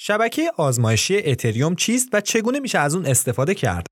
شبکه آزمایشی اتریوم چیست و چگونه میشه از اون استفاده کرد؟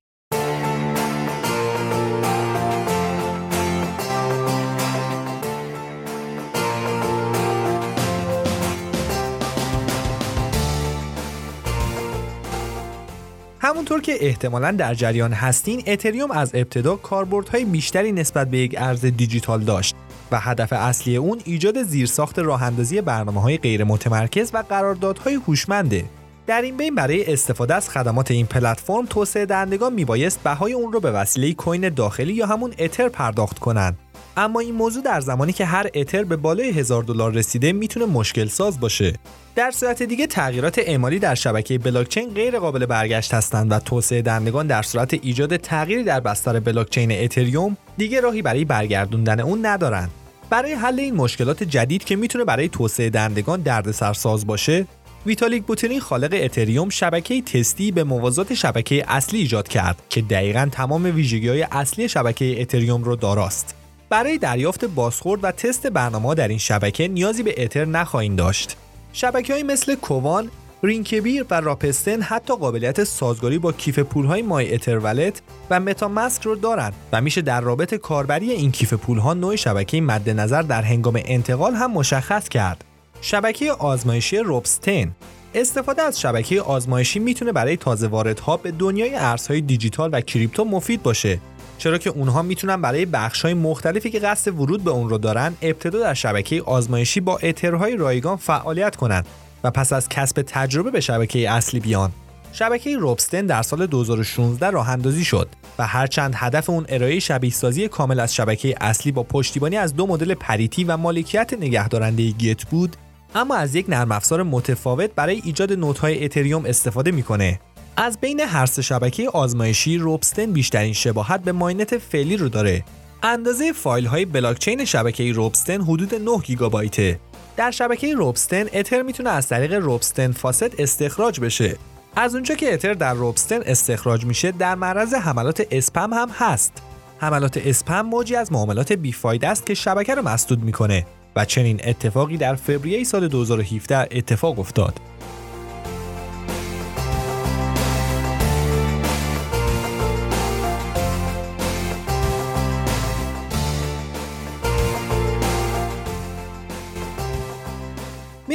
همونطور که احتمالا در جریان هستین اتریوم از ابتدا کاربردهای بیشتری نسبت به یک ارز دیجیتال داشت و هدف اصلی اون ایجاد زیرساخت راهاندازی برنامه های غیر متمرکز و قراردادهای هوشمنده در این بین برای استفاده از خدمات این پلتفرم توسعه دهندگان میبایست بهای اون رو به وسیله کوین داخلی یا همون اتر پرداخت کنند. اما این موضوع در زمانی که هر اتر به بالای هزار دلار رسیده می‌تونه مشکل ساز باشه در صورت دیگه تغییرات اعمالی در شبکه بلاکچین غیر قابل برگشت هستند و توسعه دهندگان در صورت ایجاد تغییری در بستر بلاکچین اتریوم دیگه راهی برای برگردوندن اون ندارند برای حل این مشکلات جدید که می‌تونه برای توسعه دهندگان دردسرساز باشه ویتالیک بوترین خالق اتریوم شبکه تستی به موازات شبکه اصلی ایجاد کرد که دقیقا تمام ویژگی های اصلی شبکه اتریوم رو داراست. برای دریافت بازخورد و تست برنامه در این شبکه نیازی به اتر نخواهید داشت. شبکه های مثل کووان، رینکبیر و راپستن حتی قابلیت سازگاری با کیف پولهای مای اترولت و متاماسک رو دارند و میشه در رابط کاربری این کیف پولها نوع شبکه مد نظر در هنگام انتقال هم مشخص کرد. شبکه آزمایشی روبستن استفاده از شبکه آزمایشی می‌تونه برای تازه واردها به دنیای ارزهای دیجیتال و کریپتو مفید باشه چرا که اونها می‌تونن برای بخشهای مختلفی که قصد ورود به اون رو دارن ابتدا در شبکه آزمایشی با اترهای رایگان فعالیت کنند و پس از کسب تجربه به شبکه اصلی بیان. شبکه روبستن در سال 2016 راه اندازی شد و هرچند هدف اون ارائه شبیه سازی کامل از شبکه اصلی با پشتیبانی از دو مدل پریتی و مالکیت نگهدارنده گیت بود اما از یک نرم افزار متفاوت برای ایجاد نودهای اتریوم استفاده می‌کنه. از بین هر سه شبکه آزمایشی روبستن بیشترین شباهت به ماینت فعلی رو داره. اندازه فایل های بلاکچین شبکه روبستن حدود 9 گیگابایته. در شبکه روبستن اتر می‌تونه از طریق روبستن فاست استخراج بشه. از اونجا که اتر در روبستن استخراج میشه در معرض حملات اسپم هم هست. حملات اسپم موجی از معاملات بیفایده است که شبکه رو مسدود می‌کنه و چنین اتفاقی در فوریه سال 2017 اتفاق افتاد.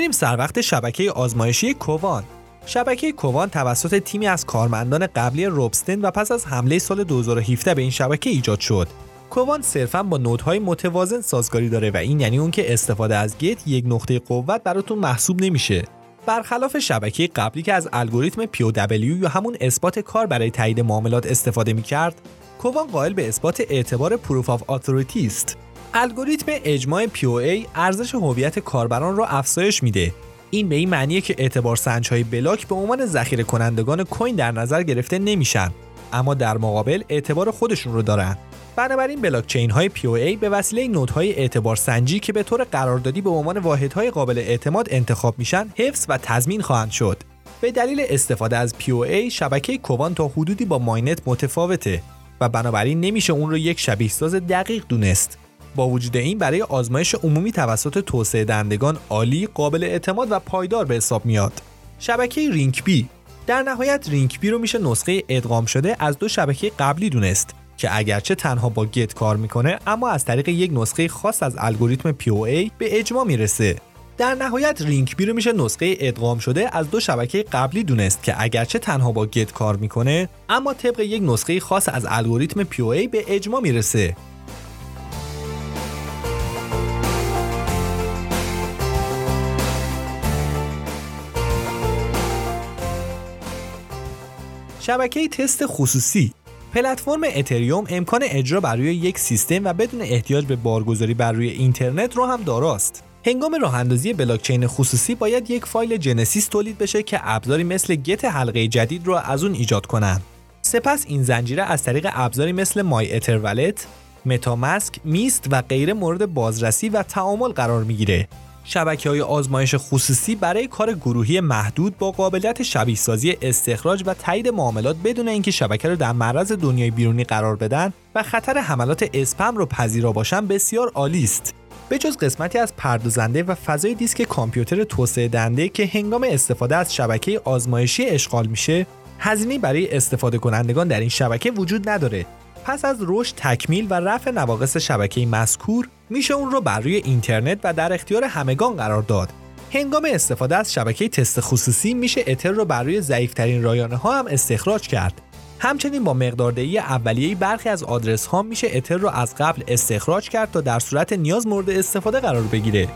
میریم سر وقت شبکه آزمایشی کووان شبکه کووان توسط تیمی از کارمندان قبلی روبستن و پس از حمله سال 2017 به این شبکه ایجاد شد. کووان صرفا با node های متوازن سازگاری داره و این یعنی اون که استفاده از Geth یک نقطه قوت براتون محسوب نمیشه. برخلاف شبکه قبلی که از الگوریتم POW یا همون اثبات کار برای تایید معاملات استفاده می‌کرد کووان قائل به اثبات اعتبار proof of authority است. الگوریتم اجماع POA ارزش هویت کاربران را افزایش میده. این به این معنیه که اعتبار سنج های block به عنوان ذخیره کنندگان coin در نظر گرفته نمیشن اما در مقابل اعتبار خودشون رو دارن. بنابراین بلاکچین های POA به وسیله نودهای اعتبار سنجی که به طور قراردادی به عنوان واحدهای قابل اعتماد انتخاب میشن حفظ و تضمین خواهند شد. به دلیل استفاده از POA شبکه کووان تا حدودی با ماینت متفاوته و بنابراین نمیشه اون رو یک شبیه ساز دقیق دونست. با وجود این برای آزمایش عمومی توسط توسعه دهندگان عالی قابل اعتماد و پایدار به حساب میاد. شبکه رینکبی در نهایت رینکبی رو میشه نسخه ادغام شده از دو شبکه قبلی دونست که اگرچه تنها با گت کار می‌کنه اما از طریق یک نسخه خاص از الگوریتم POA به اجماع می‌رسه. در نهایت رینکبی رو میشه نسخه ادغام شده از دو شبکه قبلی دونست که اگرچه تنها با گت کار می‌کنه اما طبق یک نسخه خاص از الگوریتم POA به اجماع می‌رسه. شبکه تست خصوصی پلتفرم اتریوم امکان اجرا بر روی یک سیستم و بدون احتیاج به بارگذاری بر روی اینترنت رو هم داراست. هنگام راه اندازی بلاکچین خصوصی باید یک فایل جنسیس تولید بشه که ابزاری مثل گت حلقه جدید رو از اون ایجاد کنن. سپس این زنجیره از طریق ابزاری مثل مای اترولت، متاماسک، میست و غیره مورد بازرسی و تعامل قرار می‌گیره شبکه های آزمایش خصوصی برای کار گروهی محدود با قابلیت شبیه سازی استخراج و تایید معاملات بدون اینکه شبکه رو در معرض دنیای بیرونی قرار بدن و خطر حملات اسپم رو پذیرا باشن بسیار عالی است. به جز قسمتی از پردازنده و فضای دیسک کامپیوتر توسعه دنده که هنگام استفاده از شبکه آزمایشی اشغال میشه هزینه برای استفاده کنندگان در این شبکه وجود نداره پس از رشد تکمیل و رفع نواقص شبکه مذکور میشه اون رو بر روی اینترنت و در اختیار همگان قرار داد. هنگام استفاده از شبکه تست خصوصی میشه اتر رو بر روی ضعیفترین رایانه ها هم استخراج کرد. همچنین با مقداردهی اولیه برخی از آدرس ها میشه اتر رو از قبل استخراج کرد تا در صورت نیاز مورد استفاده قرار بگیره.